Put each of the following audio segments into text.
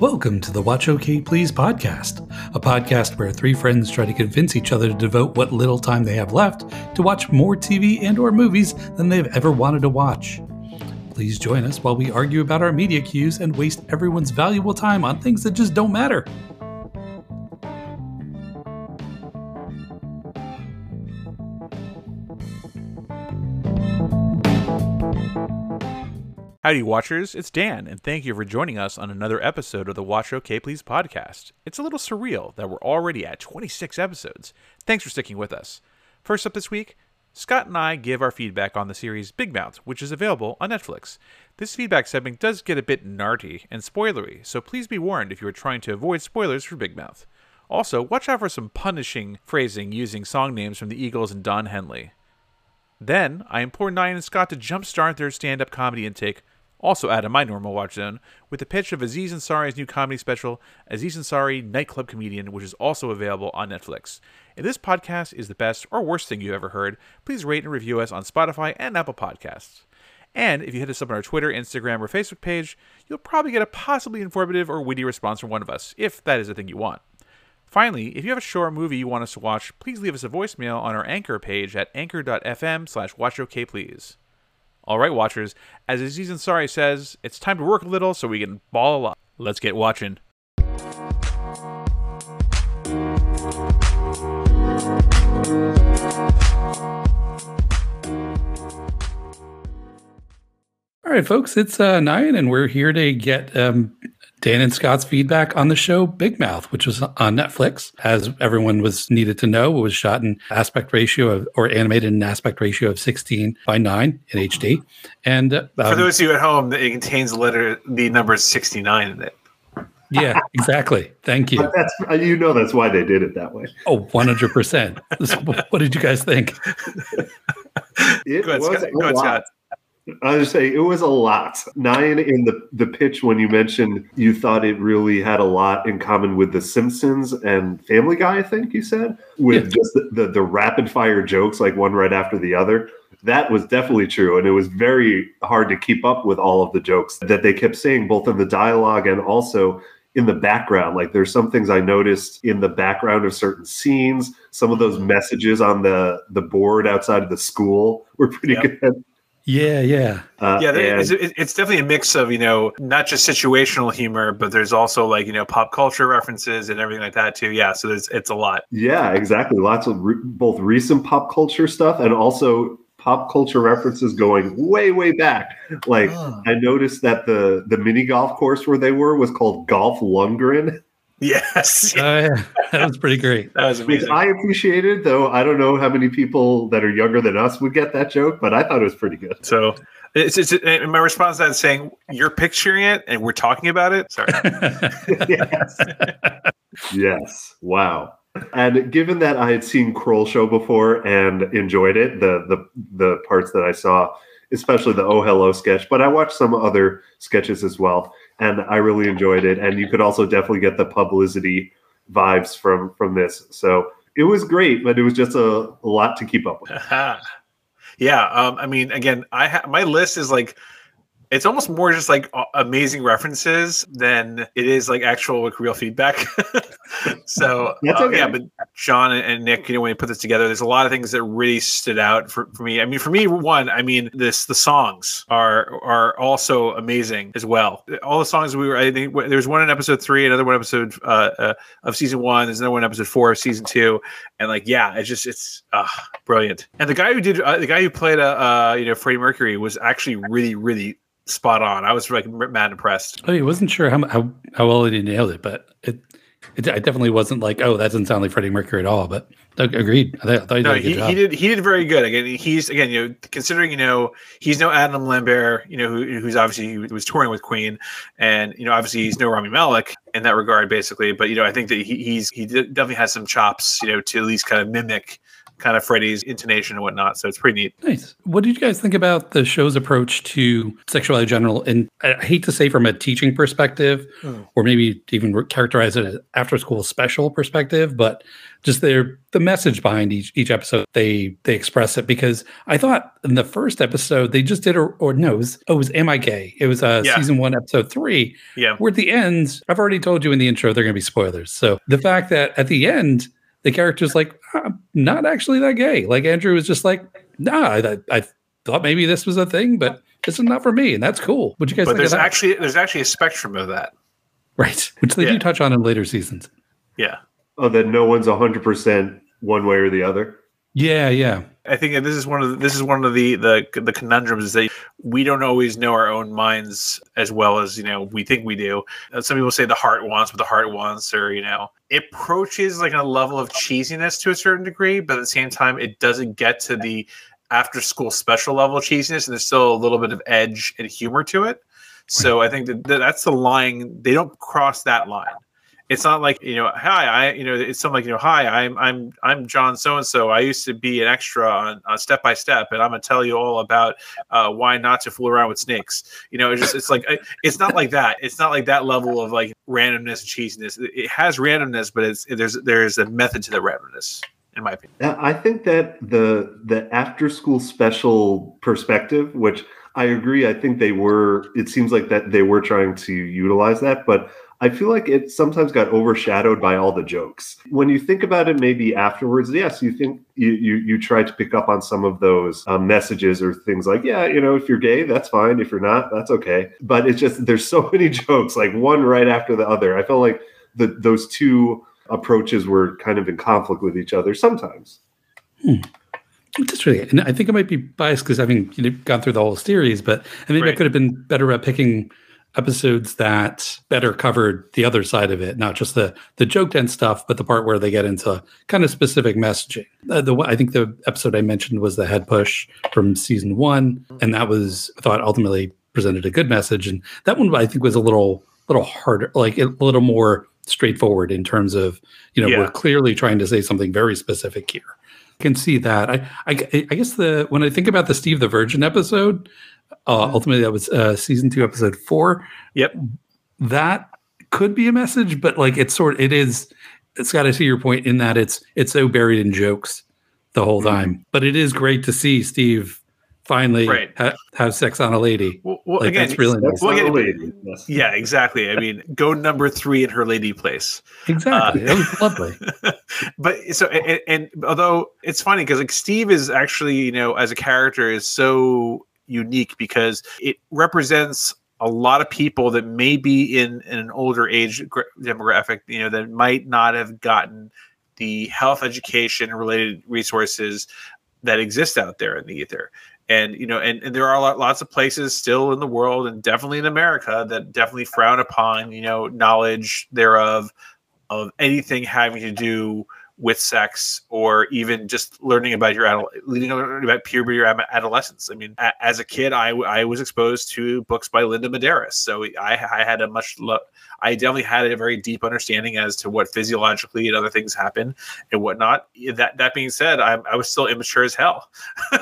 Welcome to the Watch OK Please podcast, a podcast where three friends try to convince each other to devote what little time they have left to watch more TV and or movies than they've ever wanted to watch. Please join us while we argue about our media cues and waste everyone's valuable time on things that just don't matter. Howdy, Watchers. It's Dan, and thank you for joining us on another episode of the Watch OK Please podcast. It's a little surreal that we're already at 26 episodes. Thanks for sticking with us. First up this week, Scott and I give our feedback on the series Big Mouth, which is available on Netflix. This feedback segment does get a bit narty and spoilery, so please be warned if you are trying to avoid spoilers for Big Mouth. Also, watch out for some punishing phrasing using song names from the Eagles and Don Henley. Then, I implore Nyan and Scott to jumpstart their stand up comedy intake also out of my normal watch zone, with the pitch of Aziz Ansari's new comedy special, Aziz Ansari Nightclub Comedian, which is also available on Netflix. If this podcast is the best or worst thing you've ever heard, please rate and review us on Spotify and Apple Podcasts. And if you hit us up on our Twitter, Instagram, or Facebook page, you'll probably get a possibly informative or witty response from one of us, if that is the thing you want. Finally, if you have a show or movie you want us to watch, please leave us a voicemail on our Anchor page at anchor.fm slash watchokplease. All right, watchers, as Aziz Ansari says, it's time to work a little so we can ball a lot. Let's get watching. All right, folks, it's uh, Nyan, and we're here to get um, Dan and Scott's feedback on the show Big Mouth, which was on Netflix. As everyone was needed to know, it was shot in aspect ratio of, or animated in aspect ratio of 16 by 9 in HD. And um, for those of you at home, it contains the letter, the number 69 in it. Yeah, exactly. Thank you. But that's uh, you know that's why they did it that way. Oh, 100%. what did you guys think? it Go ahead, was Scott. a Go ahead, lot. I was saying it was a lot. Nine in the the pitch when you mentioned you thought it really had a lot in common with The Simpsons and Family Guy. I think you said with Yeah. just the, the the rapid fire jokes, like one right after the other. That was definitely true, and it was very hard to keep up with all of the jokes that they kept saying, both in the dialogue and also in the background. Like there's some things I noticed in the background of certain scenes. Some of those mm-hmm. messages on the the board outside of the school were pretty Yep. good. Yeah, yeah. Uh, Yeah, there, and- it's, it's definitely a mix of you know not just situational humor, but there's also like you know pop culture references and everything like that too. Yeah, so there's it's a lot. Yeah, exactly. Lots of re- both recent pop culture stuff and also pop culture references going way, way back. Like I noticed that the the mini golf course where they were was called Golf Lundgren, Yes, Oh, yeah. That was pretty great. that was which amazing. I appreciated. Though I don't know how many people that are younger than us would get that joke, but I thought it was pretty good. so it's, it's and my response to that is saying you're picturing it and we're talking about it. Sorry. yes. yes. Wow. And given that I had seen Kroll show before and enjoyed it, the the the parts that I saw, especially the Oh Hello sketch, but I watched some other sketches as well, and I really enjoyed it. And you could also definitely get the publicity vibes from from this. So it was great, but it was just a, a lot to keep up with. Aha. yeah, um, I mean, again, I ha- my list is like it's almost more just like amazing references than it is like actual like real feedback. so uh, okay. yeah, but John and, Nick, you know, when you put this together, there's a lot of things that really stood out for, for me. I mean, for me, one, I mean, this the songs are are also amazing as well. All the songs we were, I think there was one in episode three, another one episode uh, uh, of season one. There's another one in episode four of season two, and like yeah, it's just it's uh, brilliant. And the guy who did uh, the guy who played uh, uh, you know Freddie Mercury was actually really really spot on. I was like mad impressed. Oh, I wasn't sure how, how, how well he nailed it, but it, it, I definitely wasn't like, oh, that doesn't sound like Freddie Mercury at all. But agreed. I, thought- I thought he did No, good he, he did he did very good. Again, he's again you know considering you know he's no Adam Lambert, you know who, who's obviously he was touring with Queen, and you know obviously he's no Rami Malek in that regard, basically. But you know I think that he, he's he definitely has some chops, you know, to at least kind of mimic kind of Freddy's intonation and whatnot. So it's pretty neat. Nice. What did you guys think about the show's approach to sexuality in general? And I hate to say from a teaching perspective, mm. or maybe even characterize it as after school special perspective, but just their the message behind each each episode they they express it because I thought in the first episode they just did or, or no it was oh it was am I gay it was uh yeah. season one episode three yeah where at the end I've already told you in the intro they're gonna be spoilers so the fact that at the end the character's like, I'm not actually that gay. Like Andrew was just like, nah, I, I thought maybe this was a thing, but this is not for me, and that's cool. Would you guys? But there's actually there's actually a spectrum of that, right? Which they yeah. do touch on in later seasons. Yeah. Oh, that no one's hundred percent one way or the other. Yeah, yeah. I think this is one of the, this is one of the the the conundrums is that we don't always know our own minds as well as you know we think we do. Uh, some people say the heart wants what the heart wants, or you know, it approaches like a level of cheesiness to a certain degree, but at the same time, it doesn't get to the after school special level cheesiness, and there's still a little bit of edge and humor to it. So I think that that's the line. They don't cross that line it's not like you know hi i you know it's something like you know hi i'm i'm i'm john so and so i used to be an extra on, on step by step and i'm gonna tell you all about uh, why not to fool around with snakes. You know it's just it's like it's not like that. It's not like that level of like randomness and cheesiness. It has randomness but it's there's there's a method to the randomness in my opinion. I think that the the after school special perspective which i agree i think they were it seems like that they were trying to utilize that but I feel like it sometimes got overshadowed by all the jokes. When you think about it, maybe afterwards, yes, you think you you, you try to pick up on some of those um, messages or things like, yeah, you know, if you're gay, that's fine. If you're not, that's okay. But it's just there's so many jokes, like one right after the other. I felt like the those two approaches were kind of in conflict with each other sometimes. Hmm. That's really, and I think I might be biased because having you know, gone through the whole series, but I think right. I could have been better at picking episodes that better covered the other side of it, not just the the joke and stuff, but the part where they get into kind of specific messaging. Uh, the I think the episode I mentioned was the head push from season one, and that was I thought ultimately presented a good message, and that one I think was a little little harder, like a little more straightforward in terms of you know yeah. we're clearly trying to say something very specific here. I can see that. I, I I guess the when I think about the Steve the Virgin episode, uh, mm-hmm. ultimately, that was uh, season two, episode four. Yep. That could be a message, but like it's sort it is. It's got to see your point in that it's it's so buried in jokes the whole mm-hmm. time. But it is great to see Steve finally right. ha- have sex on a lady. Well, well like, again, that's really nice. Well, again, yeah, exactly. I mean, go number three in her lady place. Exactly. Uh, was lovely. but so, and, and although it's funny because like Steve is actually, you know, as a character is so unique because it represents a lot of people that may be in, in an older age demographic, you know, that might not have gotten the health education related resources that exist out there in the ether. And you know, and, and there are lots of places still in the world, and definitely in America, that definitely frown upon you know knowledge thereof of anything having to do with sex or even just learning about your adult, learning about puberty or adolescence. I mean, a, as a kid, I, I was exposed to books by Lynda Madaras, so I, I had a much lo- I definitely had a very deep understanding as to what physiologically and other things happen and whatnot. That that being said, I, I was still immature as hell,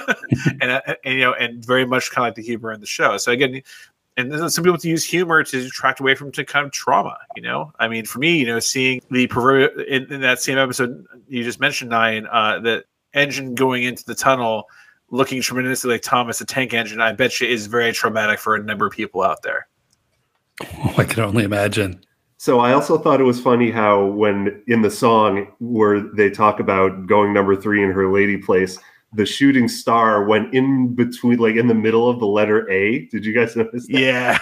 and, uh, and, you know, and very much kind of like the humor in the show. So again, and some people to use humor to detract away from to kind of trauma. You know, I mean, for me, you know, seeing the proverbial in, in that same episode you just mentioned, nine, uh, the engine going into the tunnel, looking tremendously like Thomas the Tank Engine, I bet you is very traumatic for a number of people out there. Oh, I can only imagine. So I also thought it was funny how when in the song where they talk about going number three in her lady place, the shooting star went in between, like in the middle of the letter A. Did you guys notice that? Yeah.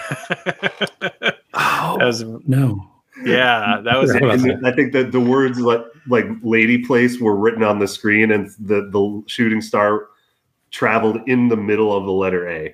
oh, that was, no. Yeah, that was. I think that the words like like "lady place" were written on the screen, and the the shooting star traveled in the middle of the letter A.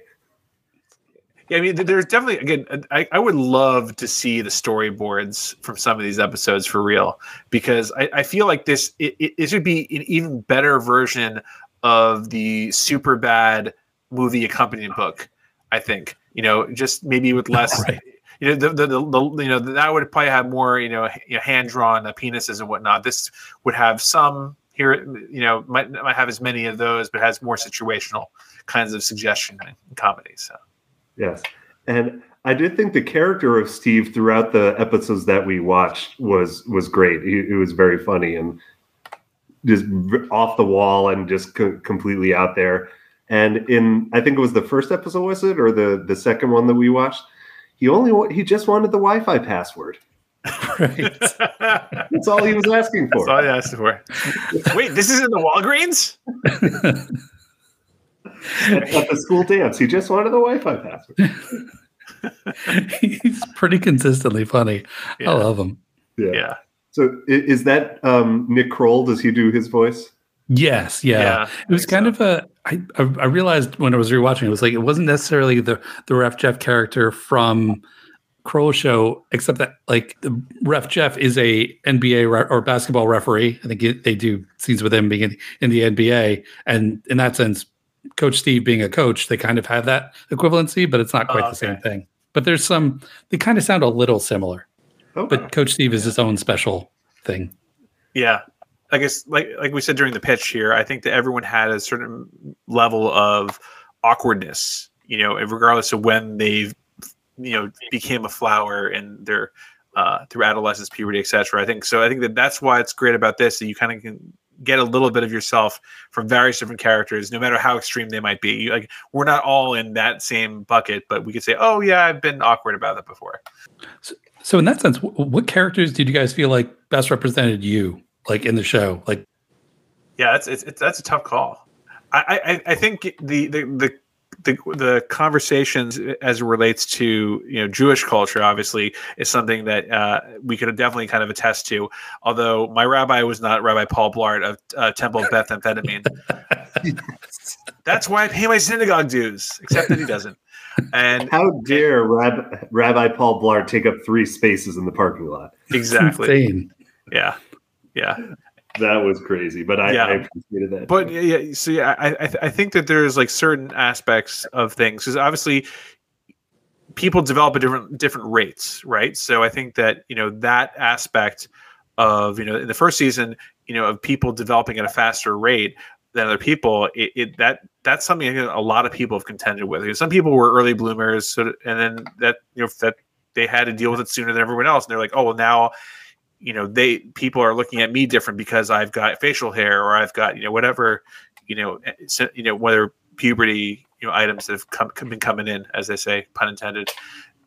Yeah, I mean, there's definitely again. Uh, I, I would love to see the storyboards from some of these episodes for real because I, I feel like this it, it, it should be an even better version of the super bad movie accompanying book. I think you know, just maybe with less. Right. You know, the, the, the, the, you know that would probably have more you know, you know hand drawn uh, penises and whatnot. This would have some here, you know, might might have as many of those, but has more situational kinds of suggestion in comedy. So yes, and I did think the character of Steve throughout the episodes that we watched was was great. He, it was very funny and just off the wall and just co- completely out there. And in I think it was the first episode, was it, or the the second one that we watched? He only he just wanted the Wi-Fi password. Right. That's all he was asking for. That's all he asked for. Wait, this is in the Walgreens? at, at the school dance. He just wanted the Wi-Fi password. He's pretty consistently funny. Yeah. I love him. Yeah. yeah. So is that um, Nick Kroll? Does he do his voice? Yes, yeah. yeah it was kind so. of a. I, I realized when I was rewatching, it was like it wasn't necessarily the the Ref Jeff character from Kroll show, except that like the Ref Jeff is a NBA re- or basketball referee. I think it, they do scenes with him being in, in the NBA, and in that sense, Coach Steve being a coach, they kind of have that equivalency, but it's not quite oh, okay. the same thing. But there's some. They kind of sound a little similar. Okay. But Coach Steve is his own special thing. Yeah, I guess like like we said during the pitch here, I think that everyone had a certain level of awkwardness, you know, regardless of when they've you know became a flower in their uh, through adolescence, puberty, etc. I think so. I think that that's why it's great about this that you kind of can get a little bit of yourself from various different characters, no matter how extreme they might be. Like we're not all in that same bucket, but we could say, "Oh yeah, I've been awkward about that before." So, so in that sense, what characters did you guys feel like best represented you, like in the show? Like, yeah, that's it's, it's that's a tough call. I I, I think the, the the the the conversations as it relates to you know Jewish culture obviously is something that uh, we could definitely kind of attest to. Although my rabbi was not Rabbi Paul Blart of uh, Temple of Methamphetamine. That's why I pay my synagogue dues, except that he doesn't. And how dare Rab- Rabbi Paul Blart take up three spaces in the parking lot? Exactly. Yeah. Yeah. That was crazy, but I, yeah. I appreciated that. But yeah, see, I I, I think that there's like certain aspects of things because obviously people develop at different different rates, right? So I think that you know that aspect of you know in the first season, you know, of people developing at a faster rate than other people, it, it that that's something a lot of people have contended with. Because some people were early bloomers, so, and then that you know that they had to deal with it sooner than everyone else, and they're like, oh well, now you know they people are looking at me different because I've got facial hair or I've got you know whatever you know eh, you know whether puberty you know items that have come, been coming in as they say pun intended.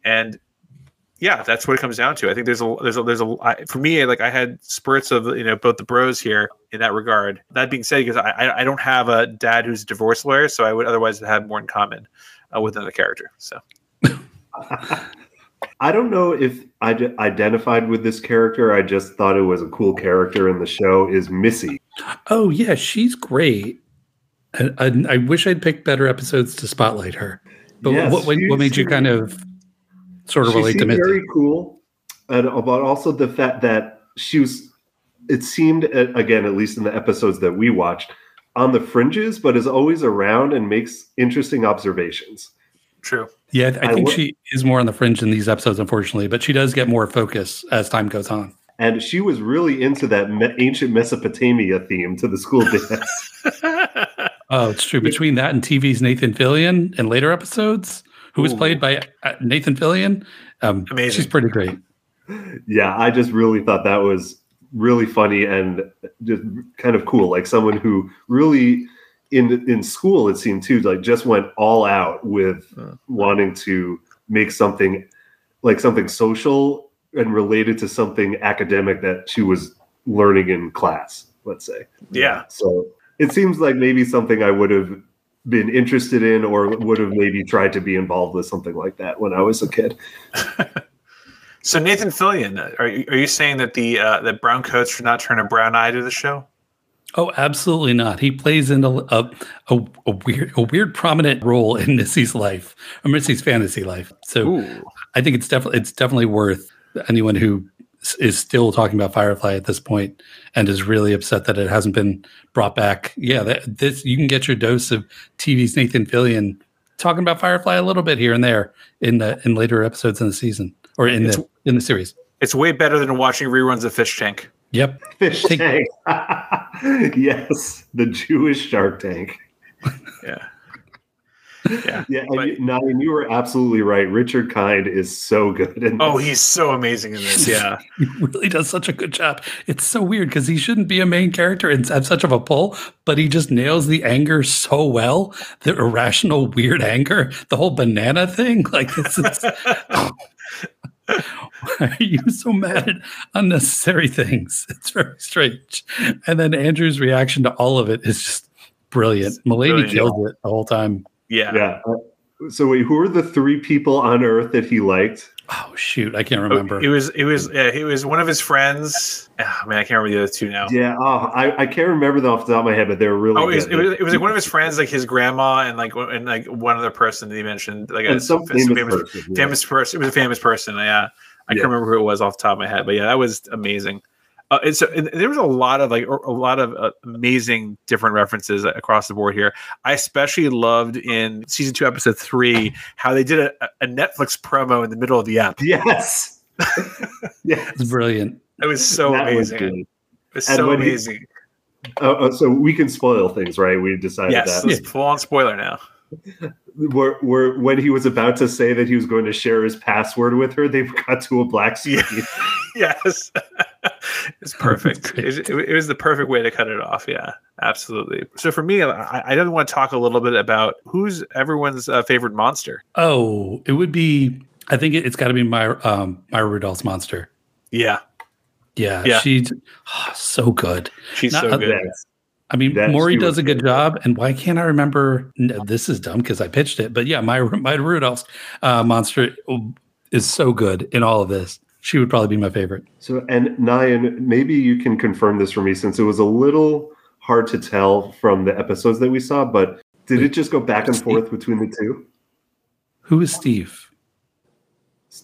And yeah that's what it comes down to. I think there's a there's a there's a I, for me like I had spurts of you know both the bros here in that regard. That being said because I I don't have a dad who's a divorce lawyer so I would otherwise have more in common uh, with another character so I don't know if I d- identified with this character. I just thought it was a cool character in the show. Is Missy? Oh yeah, she's great. And, and I wish I'd picked better episodes to spotlight her. But yes, what, what, what, made you kind of sort of relate to Missy? Very cool, and uh, about also the fact that she was. It seemed again, at least in the episodes that we watched, on the fringes, but is always around and makes interesting observations. True. Yeah, I, I think w- she is more on the fringe in these episodes, unfortunately, but she does get more focus as time goes on. And she was really into that me- ancient Mesopotamia theme to the school dance. oh, it's true. Between that and TV's Nathan Fillion in later episodes, who was Ooh. played by uh, Nathan Fillion, um, Amazing. she's pretty great. Yeah, I just really thought that was really funny and just kind of cool. Like someone who really in in school it seemed too like just went all out with uh, wanting to make something like something social and related to something academic that she was learning in class let's say. Yeah. So it seems like maybe something i would have been interested in or would have maybe tried to be involved with something like that when i was a kid. So nathan fillion are you, are you saying that the uh, that brown coats should not turn a brown eye to the show Oh, absolutely not. He plays in a, a, a, a, weird, a weird, prominent role in Missy's life, or Missy's fantasy life. So, Ooh. I think it's definitely it's definitely worth anyone who is still talking about Firefly at this point and is really upset that it hasn't been brought back. Yeah, that, this you can get your dose of TV's Nathan Fillion talking about Firefly a little bit here and there in the in later episodes in the season or in it's, the in the series. It's way better than watching reruns of Fish Tank. Yep. Fish Take- tank. yes, the Jewish Shark Tank. Yeah. Yeah. Yeah, and But- you, Nine, you were absolutely right. Richard Kind is so good. In Oh, he's so amazing in this. Yeah. He really does such a good job. It's so weird because he shouldn't be a main character and have such of a pull, but he just nails the anger so well. The irrational, weird anger, the whole banana thing. Like this is why are you so mad at unnecessary things? It's very strange. And then Andrew's reaction to all of it is just brilliant. Mulaney Brilliant. kills it the whole time. Yeah. yeah. Uh, So wait, who are the three people on Earth that he liked? Oh shoot, I can't Oh, remember. It was it was yeah, it was one of his friends. Ah, man, I can't remember the other two now. Yeah, oh, I, I can't remember them off the top of my head, but they're really. Oh, it was, it was it was like one of his friends, like his grandma, and like and like one other person that he mentioned, like a some famous, famous, famous, person. yeah. famous person. It was a famous person. Yeah, I Yeah. can't remember who it was off the top of my head, but yeah, that was amazing. Uh, and so and there was a lot of like a lot of uh, amazing different references across the board here. I especially loved in season two, episode three, how they did a, a Netflix promo in the middle of the app. Yes. yes. It's brilliant. It was so That was amazing. good. it was And so when he- amazing. Uh, uh, so we can spoil things, right? We decided Yes, that. it's full on spoiler now. Where, where, when he was about to say that he was going to share his password with her, they got to a black screen. Yes, it's perfect. It, it- it was the perfect way to cut it off. Yeah, absolutely. So for me, I, I didn't want to talk a little bit about who's everyone's uh, favorite monster. Oh, it would be. I think it, it's got to be my um Maya Rudolph's monster. Yeah, Yeah, Yeah. she's oh, so good. she's Not so a- good. Yes. I mean, That- Maury does a good good. job. And why can't I remember? no, this is dumb because I pitched it. But yeah, my Maya Rudolph's uh, monster is so good in all of this. She would probably be my favorite. So, and Nyan, maybe you can confirm this for me since it was a little hard to tell from the episodes that we saw, but did it just go back and forth between the two? Who is Steve?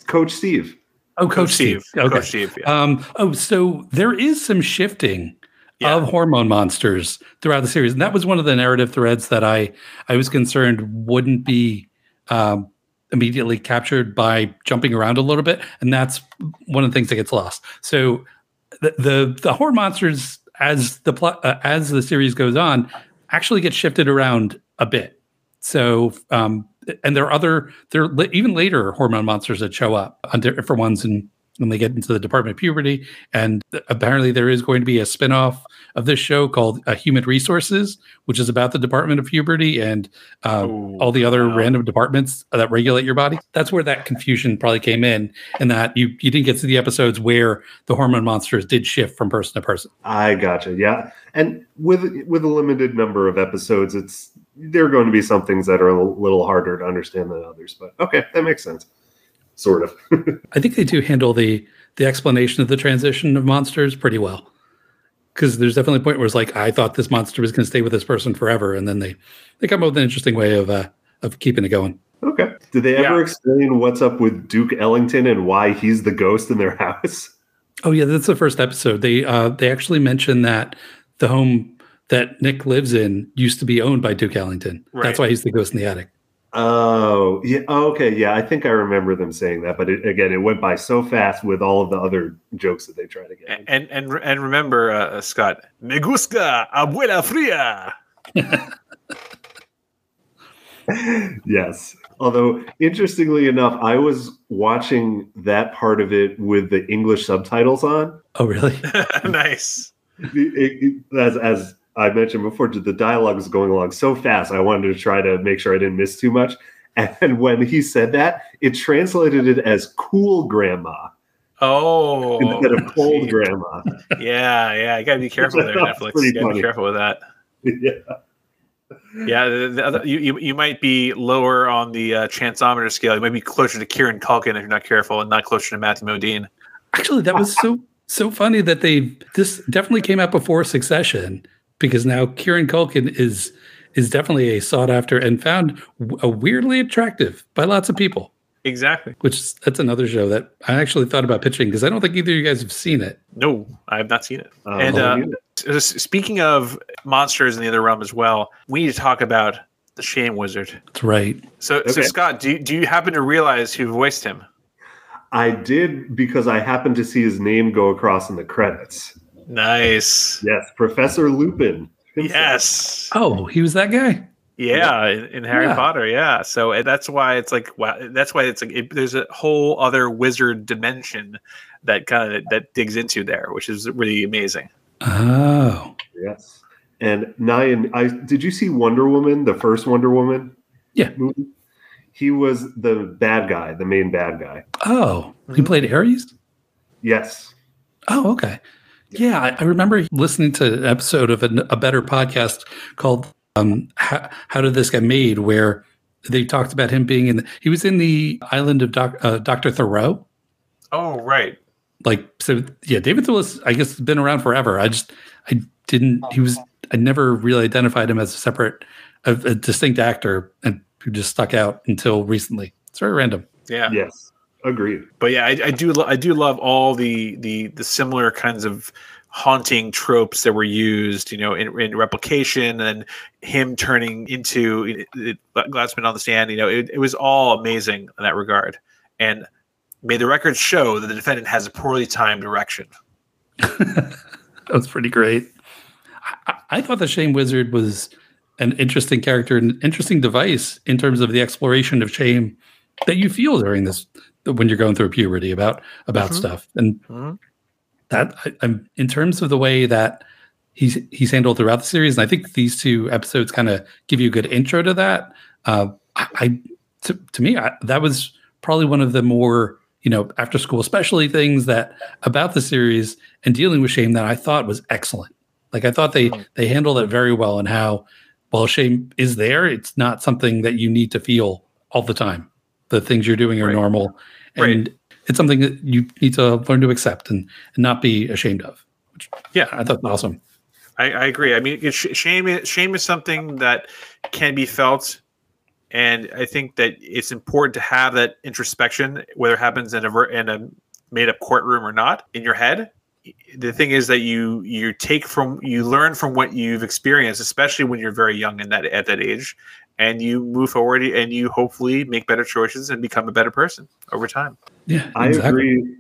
Coach Steve. Oh, Coach, Steve. Okay. Coach Steve. Yeah. Um, oh, so there is some shifting Yeah. of hormone monsters throughout the series, and that was one of the narrative threads that I I was concerned wouldn't be um, immediately captured by jumping around a little bit, and that's one of the things that gets lost. So the the, the horror monsters as the pl- uh, as the series goes on actually get shifted around a bit. So um, and there are other there are even later hormone monsters that show up under different ones and when they get into the Department of Puberty. And apparently, there is going to be a spinoff of this show called uh, Human Resources, which is about the Department of Puberty and uh, Ooh, all the other wow. random departments that regulate your body. That's where that confusion probably came in, and that you you didn't get to the episodes where the hormone monsters did shift from person to person. I gotcha. Yeah, and with with a limited number of episodes, it's there are going to be some things that are a little harder to understand than others. But okay, that makes sense. Sort of. I think they do handle the the explanation of the transition of monsters pretty well. Because there's definitely a point where it's like I thought this monster was going to stay with this person forever, and then they they come up with an interesting way of uh, of keeping it going. Okay. Did they ever Yeah. explain what's up with Duke Ellington and why he's the ghost in their house? Oh yeah, that's the first episode. They uh, they actually mention that the home that Nick lives in used to be owned by Duke Ellington. Right. That's why he's the ghost in the attic. Oh, yeah. oh, okay. Yeah, I think I remember them saying that, but it, again, it went by so fast with all of the other jokes that they tried to get. in. And and and remember, uh, Scott, me gusta abuela fria. yes. Although, interestingly enough, I was watching that part of it with the English subtitles on. Oh really? nice. It- it- as, as I mentioned before, the dialogue was going along so fast. I wanted to try to make sure I didn't miss too much. And when he said that, it translated it as cool grandma Oh, instead of cold grandma. yeah, yeah. You gotta be careful there, Netflix. You gotta be careful with that. yeah. Yeah, the, the other, you, you you might be lower on the uh, chanceometer scale. You might be closer to Kieran Culkin if you're not careful, and not closer to Matthew Modine. Actually, that was so so funny that they this definitely came out before Succession because now Kieran Culkin is is definitely a sought after and found w- a weirdly attractive by lots of people. Exactly. Which that's another show that I actually thought about pitching because I don't think either of you guys have seen it. No, I have not seen it. Um, And, uh, S- Speaking of monsters in the other realm as well, we need to talk about the Shame Wizard. That's right. So, so Scott, do you, do you happen to realize who voiced him? I did because I happened to see his name go across in the credits. Nice. Yes, Professor Lupin. himself. Yes. Oh, he was that guy. Yeah, in, in Harry Yeah. Potter. Yeah. So and that's why it's like wow. That's why it's like it, there's a whole other wizard dimension that kind of that digs into there, which is really amazing. Oh, Yes. And Nyan, I did you see Wonder Woman, the first Wonder Woman? Yeah. Movie? He was the bad guy, the main bad guy. oh, he Mhm. played Ares. Yes. Oh, okay. Yeah, I, I remember listening to an episode of an, a better podcast called um, how, "How Did This Get Made," where they talked about him being in. The, he was in the island of doc, uh, Doctor Moreau. Oh right. Like so, yeah. David Thewlis, I guess, has been around forever. I just, I didn't. He was. I never really identified him as a separate, a, a distinct actor, and who just stuck out until recently. It's very random. Yeah. Yes. Agreed. But yeah, I, I do lo- I do love all the the the similar kinds of haunting tropes that were used, you know, in, in replication and him turning into it, it, Glassman on the stand. You know, it, it was all amazing in that regard. And may the records show that the defendant has a poorly timed erection. that was pretty great. I, I thought the Shame Wizard was an interesting character, an interesting device in terms of the exploration of shame that you feel during this when you're going through puberty about about Mhm. stuff. And Mhm. that I, I'm in terms of the way that he's he's handled throughout the series, and I think these two episodes kind of give you a good intro to that. Uh, I, I to, to me I, that was probably one of the more you know after school especially things that about the series and dealing with shame that I thought was excellent. Like I thought they Mm. they handled it very well and how while shame is there, it's not something that you need to feel all the time. The things you're doing are Right. normal, Right. and it's something that you need to learn to accept and, and not be ashamed of. Which Yeah. I thought was awesome. I, I agree. I mean, shame is, shame is something that can be felt, and I think that it's important to have that introspection, whether it happens in a in a made up courtroom or not, in your head. The thing is that you you take from you learn from what you've experienced, especially when you're very young in that at that age, and you move forward and you hopefully make better choices and become a better person over time. Yeah, I agree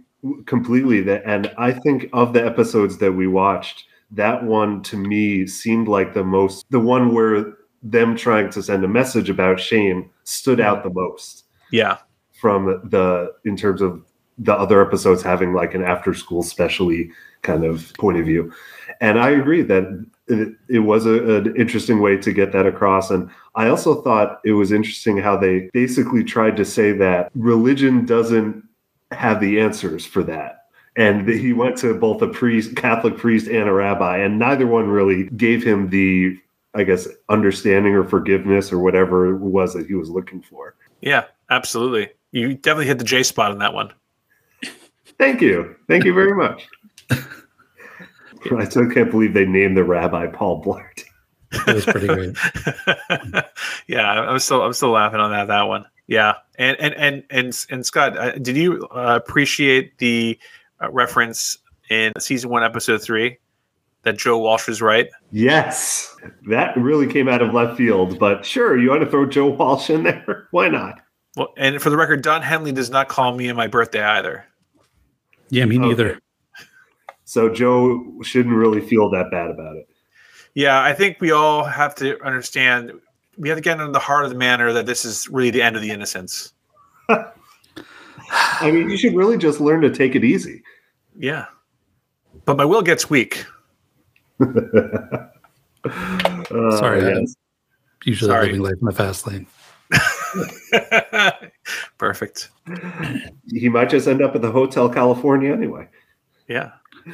completely that and I think of the episodes that we watched, that one to me seemed like the most the one where them trying to send a message about shame stood out the most. Yeah, from the in terms of the other episodes having like an after school specially kind of point of view. And I agree that it, it was a, an interesting way to get that across. And I also thought it was interesting how they basically tried to say that religion doesn't have the answers for that. And he went to both a priest, Catholic priest, and a rabbi, and neither one really gave him the, I guess, understanding or forgiveness or whatever it was that he was looking for. yeah, absolutely. You definitely hit the J spot on that one. Thank you. Thank you very much. I still can't believe they named the rabbi Paul Blart. It was pretty great. yeah, I'm still I'm still laughing on that that one. Yeah, and and and and and Scott, uh, did you uh, appreciate the uh, reference in season one, episode three, that Joe Walsh was right? Yes, that really came out of left field, but sure, you want to throw Joe Walsh in there? Why not? Well, and for the record, Don Henley does not call me on my birthday either. Yeah, me Okay. neither. So Joe shouldn't really feel that bad about it. Yeah, I think we all have to understand. We have to get into the heart of the matter that this is really the end of the innocence. I mean, you should really just learn to take it easy. Yeah, but my will gets weak. Uh, Sorry, I- yes. Usually Sorry. living life in the fast lane. Perfect. he might just end up at the Hotel California anyway. Yeah.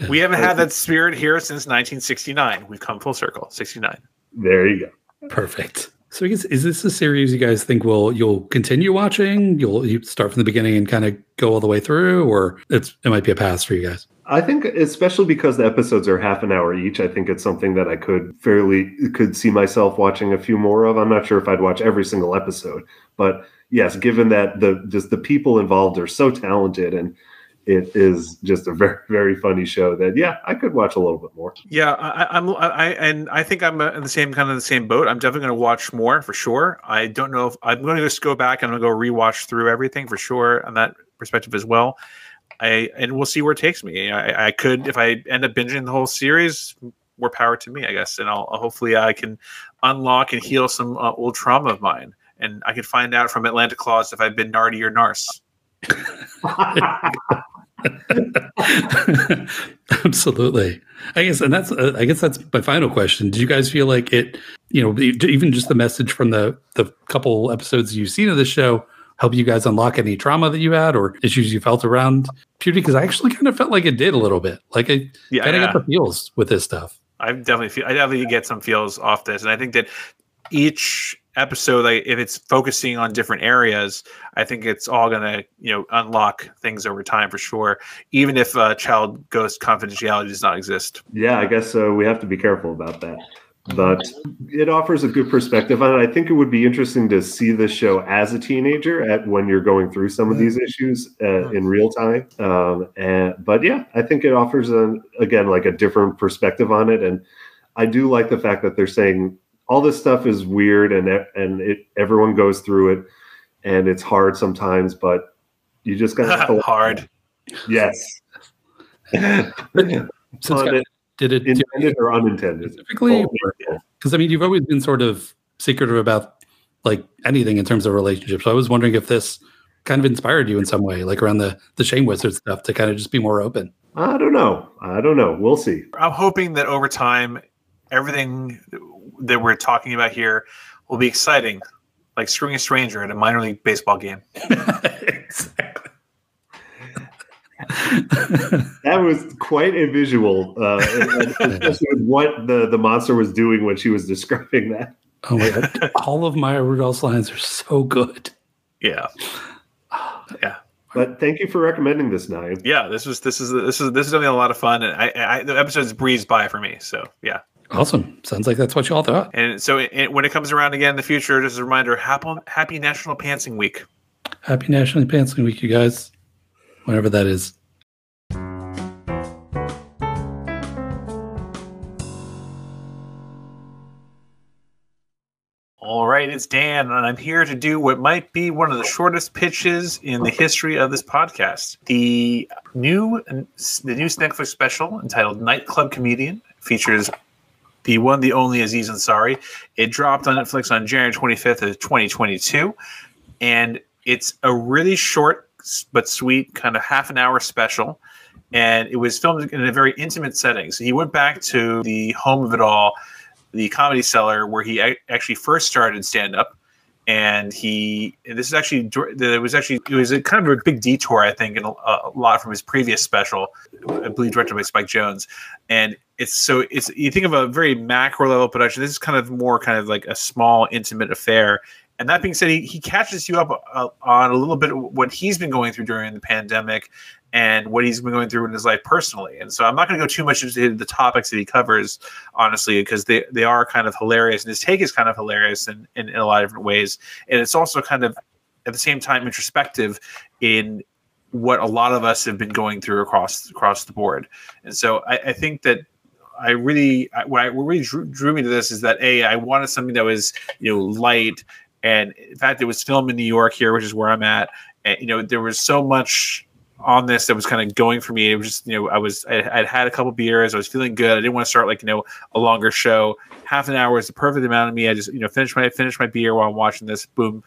We haven't had that spirit here since 1969. We've come full circle. 69. There you go. Perfect. So I guess is this a series you guys think will you'll continue watching? You'll you start from the beginning and kind of go all the way through, or it's it might be a pass for you guys. I think, especially because the episodes are half an hour each, I think it's something that I could fairly could see myself watching a few more of. I'm not sure if I'd watch every single episode, but yes, given that the just the people involved are so talented and it is just a very very funny show that yeah, I could watch a little bit more. Yeah, I, I- I'm. I and I think I'm uh, in the same kind of the same boat. I'm definitely going to watch more for sure. I don't know if I'm going to just go back and I'm going to go rewatch through everything for sure on that perspective as well. I and we'll see where it takes me. I, I could if I end up binging the whole series, more power to me, I guess. And I'll hopefully I can unlock and heal some uh, old trauma of mine, and I can find out from Atlanta Claus if I've been Nardy or Nars. Absolutely. I guess, and that's, uh, I guess that's my final question. Do you guys feel like it, you know, even just the message from the the couple episodes you've seen of the show help you guys unlock any trauma that you had or issues you felt around puberty? Because I actually kind of felt like it did a little bit. Like I yeah, kind of yeah. got the feels with this stuff. I definitely feel I definitely get some feels off this, and I think that each episode, like if it's focusing on different areas, I think it's all gonna you know unlock things over time for sure. Even if uh, child ghost confidentiality does not exist. Yeah, I guess so. We have to be careful about that but it offers a good perspective on it. I think it would be interesting to see this show as a teenager at when you're going through some of these issues uh, in real time. Um, and but yeah, I think it offers a again like a different perspective on it, and I do like the fact that they're saying all this stuff is weird and and it everyone goes through it, and it's hard sometimes, but you just got to hard. Yes. so it did it intended or unintended? Specifically, because I mean, you've always been sort of secretive about like anything in terms of relationships. So I was wondering if this kind of inspired you in some way, like around the the Shame Wizard stuff, to kind of just be more open. I don't know. I don't know. We'll see. I'm hoping that over time, everything that we're talking about here will be exciting, like screwing a stranger at a minor league baseball game. exactly. that was quite a visual, uh, especially with what the, the monster was doing when she was describing that. Oh my god! All of Maya Rudolph's lines are so good. Yeah, yeah. But thank you for recommending this, Nine. Yeah, this was this is this is this is definitely a lot of fun, and I, I the episodes breezed by for me. So yeah, awesome. Sounds like that's what you all thought. And so it, when it comes around again in the future, just a reminder: happy Happy National Pantsing Week. Happy National Pantsing Week, you guys whatever that is. Right, it's Dan, and I'm here to do what might be one of the shortest pitches in the history of this podcast. The new the new Netflix special entitled Nightclub Comedian features the one, the only Aziz Ansari. It dropped on Netflix on January 25th of 2022, and it's a really short but sweet kind of half an hour special. And it was filmed in a very intimate setting. So he went back to the home of it all, the Comedy Cellar, where he actually first started stand up. And he, and this is actually, it was actually, it was a kind of a big detour, I think, and a, a lot from his previous special, I believe directed by Spike Jonze. And it's so, it's, you think of a very macro level production. This is kind of more kind of like a small, intimate affair and that being said, he, he catches you up uh, on a little bit of what he's been going through during the pandemic and what he's been going through in his life personally. And so I'm not going to go too much into the topics that he covers, honestly, because they, they are kind of hilarious. And his take is kind of hilarious in, in, in a lot of different ways. And it's also kind of, at the same time, introspective in what a lot of us have been going through across across the board. And so I, I think that I really what, I, what really drew, drew, me to this is that a I wanted something that was you know light and in fact, it was filmed in New York here, which is where I'm at. And, you know, there was so much on this that was kind of going for me. It was just, you know, I was, I, would had a couple beers. I was feeling good. I didn't want to start like, you know, a longer show. Half an hour is the perfect amount of me. I just, you know, finished my, finished my beer while I'm watching this. Boom.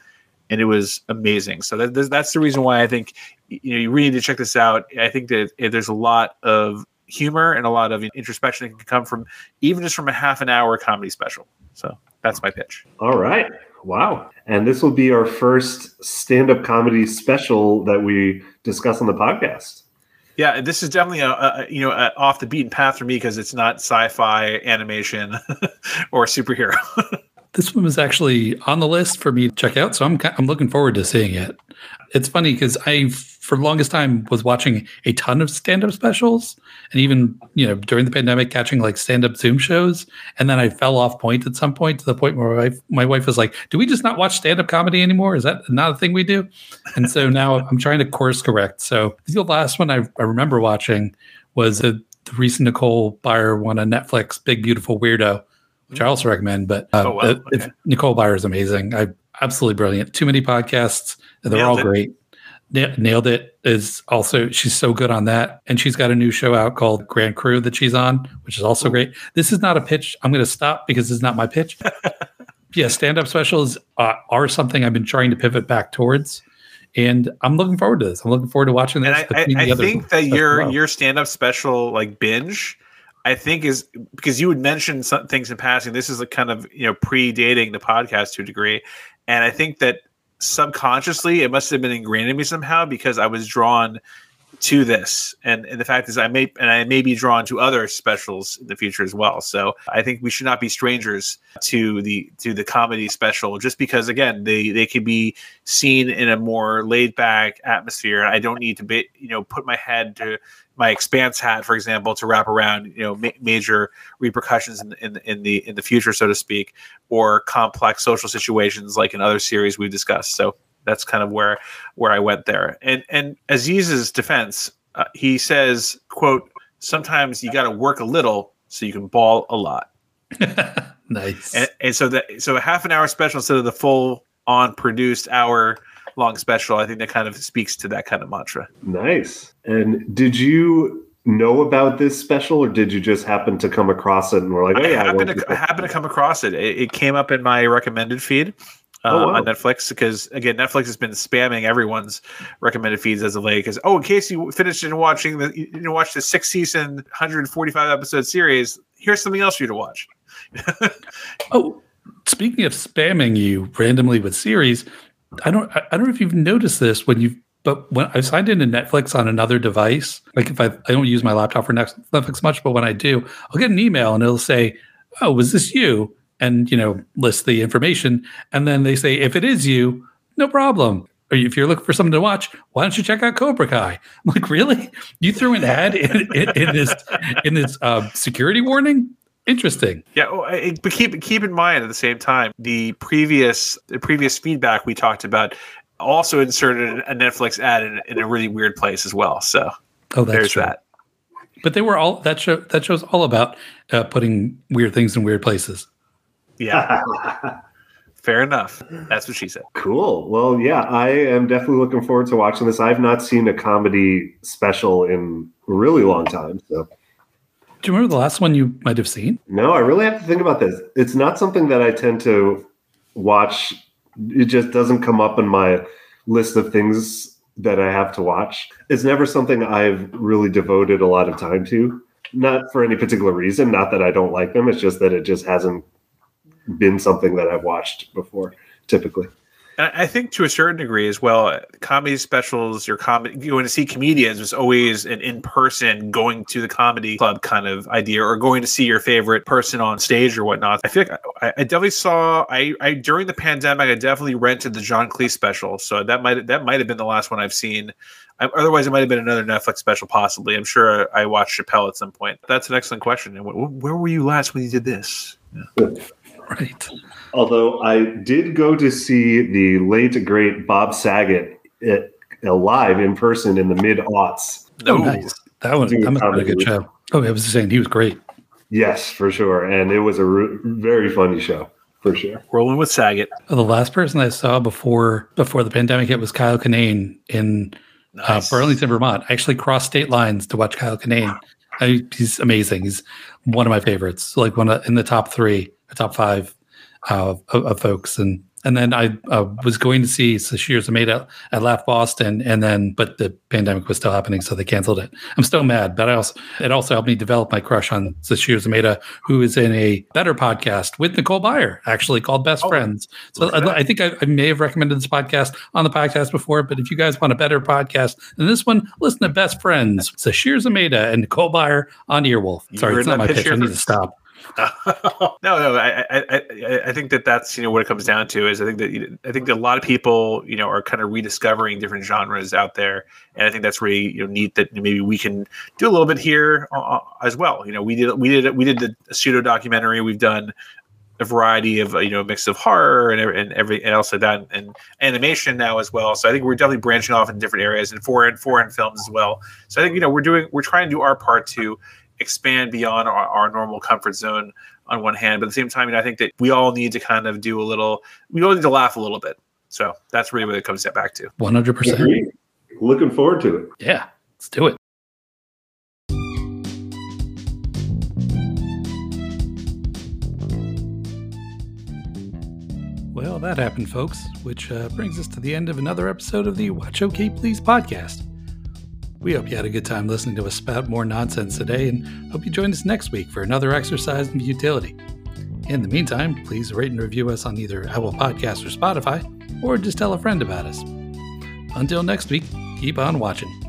And it was amazing. So that, that's the reason why I think, you know, you really need to check this out. I think that eh, there's a lot of humor and a lot of introspection that can come from even just from a half an hour comedy special. So that's my pitch. All right. Wow. And this will be our first stand up comedy special that we discuss on the podcast. Yeah, this is definitely a, a you know a off the beaten path for me because it's not sci-fi animation or superhero. this one was actually on the list for me to check out, so I'm I'm looking forward to seeing it. It's funny because I, for the longest time, was watching a ton of stand-up specials, and even you know during the pandemic, catching like stand-up Zoom shows, and then I fell off point at some point to the point where my wife, my wife was like, "Do we just not watch stand-up comedy anymore? Is that not a thing we do?" And so now I'm trying to course correct. So the last one I, I remember watching was a, the recent Nicole Byer one on Netflix, Big Beautiful Weirdo which I also recommend. But uh, oh, wow. okay. Nicole Byer is amazing. I absolutely brilliant. Too many podcasts. They're all great. Nailed it is also she's so good on that. And she's got a new show out called grand crew that she's on which is also great. This is not a pitch. I'm going to stop because this is not my pitch. Yeah stand-up specials uh, are something i've been trying to pivot back towards. And i'm looking forward to this. I'm looking forward to watching this and i, I, I think that your well. your stand-up special like binge I think is because you would mention some things in passing. This is a kind of you know predating the podcast to a degree, and I think that subconsciously it must have been ingrained in me somehow because I was drawn to this. And, and the fact is i may and i may be drawn to other specials in the future as well. So i think we should not be strangers to the to the comedy special just because again they they can be seen in a more laid back atmosphere. I don't need to be you know put my head to my expanse hat, for example, to wrap around you know ma- major repercussions in, in, in the in the future, so to speak, or complex social situations like in other series we've discussed. So that's kind of where where I went there. And and Aziz's defense, uh, he says, "quote Sometimes you got to work a little so you can ball a lot." nice. And, and so that so a half an hour special instead of the full on produced hour long special. I think that kind of speaks to that kind of mantra. Nice. And did you know about this special, or did you just happen to come across it and we're like, "Oh yeah"? I happened, to, I happened to come across it. it. it. came up in my recommended feed. Uh, oh, wow. on Netflix because again Netflix has been spamming everyone's recommended feeds as of late because oh in case you finished in watching the you know watch the six season 145 episode series here's something else for you to watch oh speaking of spamming you randomly with series I don't I don't know if you've noticed this when you but when I signed into Netflix on another device, like if I I don't use my laptop for Netflix much, but when I do, I'll get an email and it'll say, "Oh, was this you?" And you know list the information, and then they say, "If it is you, no problem." Or if you're looking for something to watch, why don't you check out Cobra Kai? I'm like, really? You threw an ad in, in, in this in this uh, security warning? Interesting. Yeah, but keep keep in mind at the same time the previous the previous feedback we talked about also inserted a Netflix ad in, in a really weird place as well. So oh, there's true. that. But they were all that show that show's all about uh, putting weird things in weird places. Yeah. Fair enough. That's what she said. Cool. Well, yeah, I am definitely looking forward to watching this. I've not seen a comedy special in a really long time, so do you remember the last one you might have seen? No, I really have to think about this. It's not something that I tend to watch. It just doesn't come up in my list of things that I have to watch. It's never something I've really devoted a lot of time to. Not for any particular reason, not that I don't like them. It's just that it just hasn't been something that I've watched before, typically. I think to a certain degree as well, comedy specials, your comedy going to see comedians was always an in person going to the comedy club kind of idea, or going to see your favorite person on stage or whatnot. I feel like I, I definitely saw I, I during the pandemic I definitely rented the John Cleese special, so that might that might have been the last one I've seen. I, otherwise, it might have been another Netflix special, possibly. I'm sure I watched Chappelle at some point. That's an excellent question. And where were you last when you did this? Yeah. Right. Although I did go to see the late great Bob Saget at, uh, live in person in the mid aughts. Oh, nice. That one that must have been a good show. Oh, I was saying he was great. Yes, for sure, and it was a re- very funny show for sure. Rolling with Saget. Oh, the last person I saw before before the pandemic hit was Kyle Kinane in uh, nice. uh, Burlington, Vermont. I actually crossed state lines to watch Kyle Kinane. I, he's amazing. He's one of my favorites, like one of, in the top three, top five uh, of, of, folks. And and then I uh, was going to see Sasheer Zamata at Laugh Boston, and then but the pandemic was still happening, so they canceled it. I'm still mad, but I also it also helped me develop my crush on Sasheer Zamata, who is in a better podcast with Nicole Byer, actually called Best oh, Friends. So I, I, think I, I, may have recommended this podcast on the podcast before, but if you guys want a better podcast than this one, listen to Best Friends, Sasheer Zamata and Nicole Byer on Earwolf. Sorry, it's not my pitch. I need to stop. no, no, I, I, I, think that that's you know what it comes down to is I think that I think that a lot of people you know are kind of rediscovering different genres out there, and I think that's really you know neat that maybe we can do a little bit here uh, uh as well. You know, we did we did we did the pseudo documentary. We've done a variety of you know mix of horror and and every and else like that and animation now as well. So I think we're definitely branching off in different areas and foreign foreign films as well. So I think you know we're doing we're trying to do our part to expand beyond our, our normal comfort zone on one hand, but at the same time, you know, I think that we all need to kind of do a little, we all need to laugh a little bit. So that's really what it comes back to. 100%. Looking forward to it. Yeah, let's do it. Well, that happened, folks, which uh, brings us to the end of another episode of the Watch OK Please podcast. We hope you had a good time listening to us spout more nonsense today and hope you join us next week for another exercise in futility. In the meantime, please rate and review us on either Apple Podcasts or Spotify, or just tell a friend about us. Until next week, keep on watching.